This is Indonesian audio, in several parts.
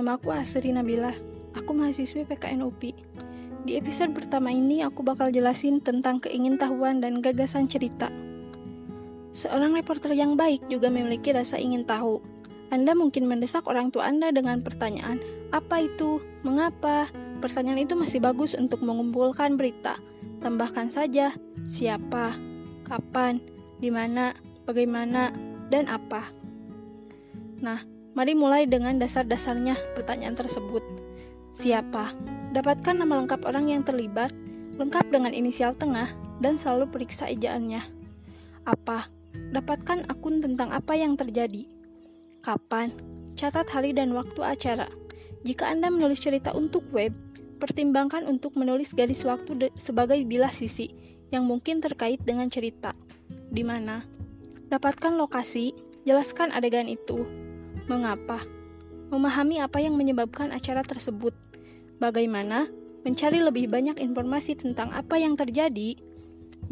Nama aku Asri Nabila. Aku mahasiswi PKN UPI. Di episode pertama ini aku bakal jelasin tentang keingintahuan dan gagasan cerita. Seorang reporter yang baik juga memiliki rasa ingin tahu. Anda mungkin mendesak orang tua Anda dengan pertanyaan, apa itu, mengapa? Pertanyaan itu masih bagus untuk mengumpulkan berita. Tambahkan saja, siapa, kapan, di mana, bagaimana, dan apa. Nah, mari mulai dengan dasar-dasarnya pertanyaan tersebut. Siapa? Dapatkan nama lengkap orang yang terlibat, lengkap dengan inisial tengah, dan selalu periksa ejaannya. Apa? Dapatkan akun tentang apa yang terjadi. Kapan? Catat hari dan waktu acara. Jika Anda menulis cerita untuk web, pertimbangkan untuk menulis garis waktu sebagai bilah sisi yang mungkin terkait dengan cerita. Di mana? Dapatkan lokasi, jelaskan adegan itu. Mengapa? Memahami apa yang menyebabkan acara tersebut Bagaimana mencari lebih banyak informasi tentang apa yang terjadi?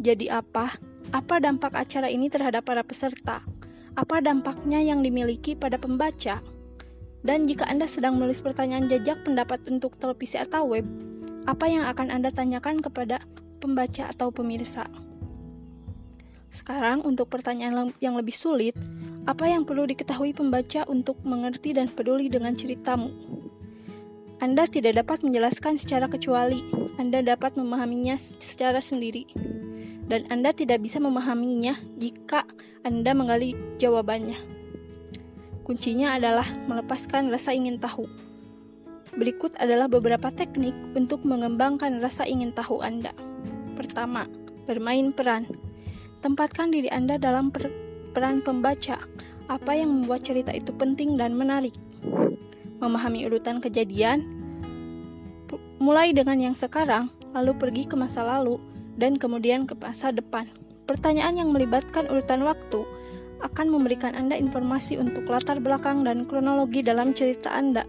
Jadi apa? Apa dampak acara ini terhadap para peserta? Apa dampaknya yang dimiliki pada pembaca? Dan jika Anda sedang menulis pertanyaan jajak pendapat untuk televisi atau web, apa yang akan Anda tanyakan kepada pembaca atau pemirsa? Sekarang untuk pertanyaan yang lebih sulit, apa yang perlu diketahui pembaca untuk mengerti dan peduli dengan ceritamu? Anda tidak dapat menjelaskan secara kecuali Anda dapat memahaminya secara sendiri, dan Anda tidak bisa memahaminya jika Anda menggali jawabannya. Kuncinya adalah melepaskan rasa ingin tahu. Berikut adalah beberapa teknik untuk mengembangkan rasa ingin tahu Anda. Pertama, bermain peran. Tempatkan diri Anda dalam per peran pembaca. Apa yang membuat cerita itu penting dan menarik? memahami urutan kejadian, mulai dengan yang sekarang, lalu pergi ke masa lalu, dan kemudian ke masa depan. Pertanyaan yang melibatkan urutan waktu akan memberikan Anda informasi untuk latar belakang dan kronologi dalam cerita Anda.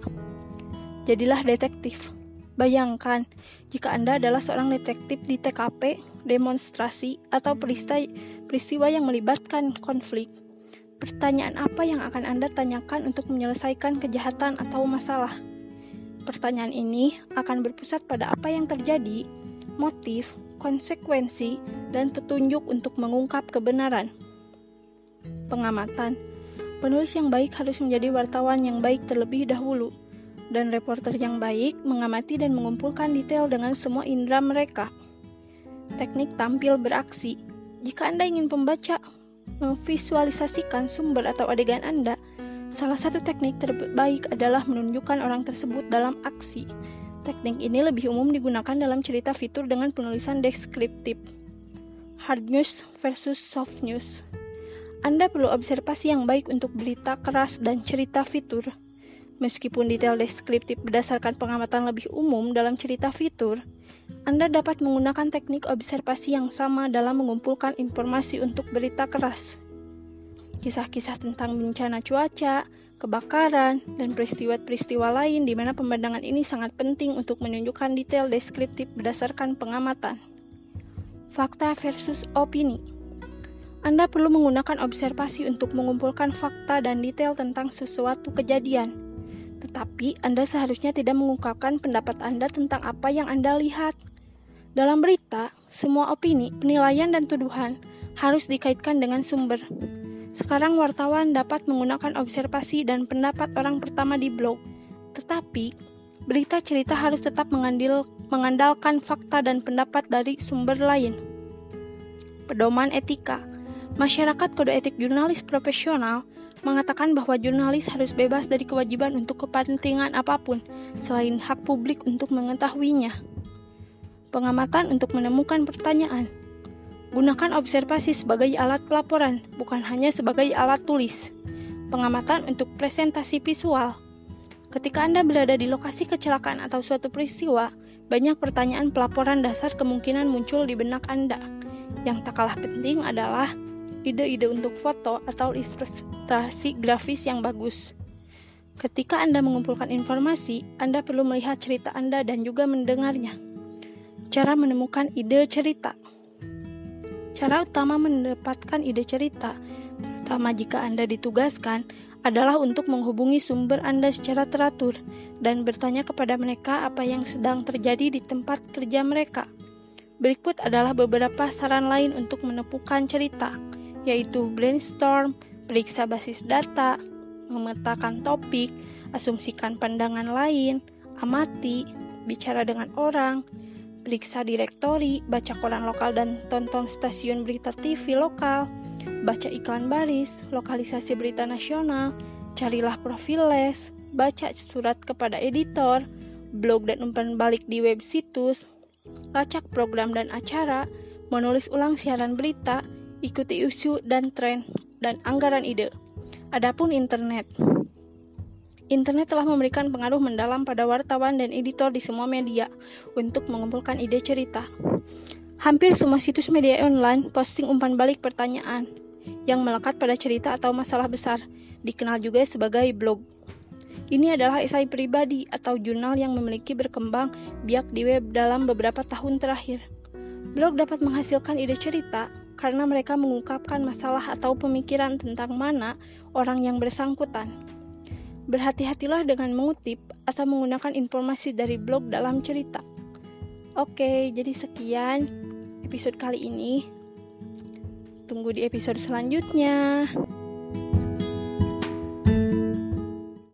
Jadilah detektif. Bayangkan jika Anda adalah seorang detektif di TKP, demonstrasi, atau peristiwa yang melibatkan konflik. Pertanyaan apa yang akan Anda tanyakan untuk menyelesaikan kejahatan atau masalah? Pertanyaan ini akan berpusat pada apa yang terjadi, motif, konsekuensi, dan petunjuk untuk mengungkap kebenaran. Pengamatan Penulis yang baik harus menjadi wartawan yang baik terlebih dahulu, dan reporter yang baik mengamati dan mengumpulkan detail dengan semua indera mereka. Teknik tampil beraksi Jika Anda ingin pembaca memvisualisasikan sumber atau adegan Anda, salah satu teknik terbaik adalah menunjukkan orang tersebut dalam aksi. Teknik ini lebih umum digunakan dalam cerita fitur dengan penulisan deskriptif. Hard news versus soft news. Anda perlu observasi yang baik untuk berita keras dan cerita fitur. Meskipun detail deskriptif berdasarkan pengamatan lebih umum dalam cerita fitur, Anda dapat menggunakan teknik observasi yang sama dalam mengumpulkan informasi untuk berita keras. Kisah-kisah tentang bencana cuaca, kebakaran, dan peristiwa-peristiwa lain di mana pemandangan ini sangat penting untuk menunjukkan detail deskriptif berdasarkan pengamatan. Fakta versus opini. Anda perlu menggunakan observasi untuk mengumpulkan fakta dan detail tentang sesuatu kejadian tetapi Anda seharusnya tidak mengungkapkan pendapat Anda tentang apa yang Anda lihat. Dalam berita, semua opini, penilaian, dan tuduhan harus dikaitkan dengan sumber. Sekarang wartawan dapat menggunakan observasi dan pendapat orang pertama di blog, tetapi berita cerita harus tetap mengandil, mengandalkan fakta dan pendapat dari sumber lain. Pedoman etika Masyarakat kode etik jurnalis profesional mengatakan bahwa jurnalis harus bebas dari kewajiban untuk kepentingan apa pun selain hak publik untuk mengetahuinya. Pengamatan untuk menemukan pertanyaan. Gunakan observasi sebagai alat pelaporan, bukan hanya sebagai alat tulis. Pengamatan untuk presentasi visual. Ketika Anda berada di lokasi kecelakaan atau suatu peristiwa, banyak pertanyaan pelaporan dasar kemungkinan muncul di benak Anda. Yang tak kalah penting adalah ide-ide untuk foto atau ilustrasi grafis yang bagus. Ketika Anda mengumpulkan informasi, Anda perlu melihat cerita Anda dan juga mendengarnya. Cara menemukan ide cerita. Cara utama mendapatkan ide cerita, terutama jika Anda ditugaskan, adalah untuk menghubungi sumber Anda secara teratur dan bertanya kepada mereka apa yang sedang terjadi di tempat kerja mereka. Berikut adalah beberapa saran lain untuk menepukan cerita, yaitu brainstorm, periksa basis data, memetakan topik, asumsikan pandangan lain, amati, bicara dengan orang, periksa direktori, baca koran lokal dan tonton stasiun berita TV lokal, baca iklan baris, lokalisasi berita nasional, carilah profil les, baca surat kepada editor, blog dan umpan balik di web situs, lacak program dan acara, menulis ulang siaran berita, ikuti isu dan tren, dan anggaran ide. Adapun internet, Internet telah memberikan pengaruh mendalam pada wartawan dan editor di semua media untuk mengumpulkan ide cerita. Hampir semua situs media online posting umpan balik pertanyaan yang melekat pada cerita atau masalah besar, dikenal juga sebagai blog. Ini adalah esai pribadi atau jurnal yang memiliki berkembang biak di web dalam beberapa tahun terakhir. Blog dapat menghasilkan ide cerita karena mereka mengungkapkan masalah atau pemikiran tentang mana orang yang bersangkutan. Berhati-hatilah dengan mengutip atau menggunakan informasi dari blog dalam cerita. Oke, jadi sekian episode kali ini. Tunggu di episode selanjutnya.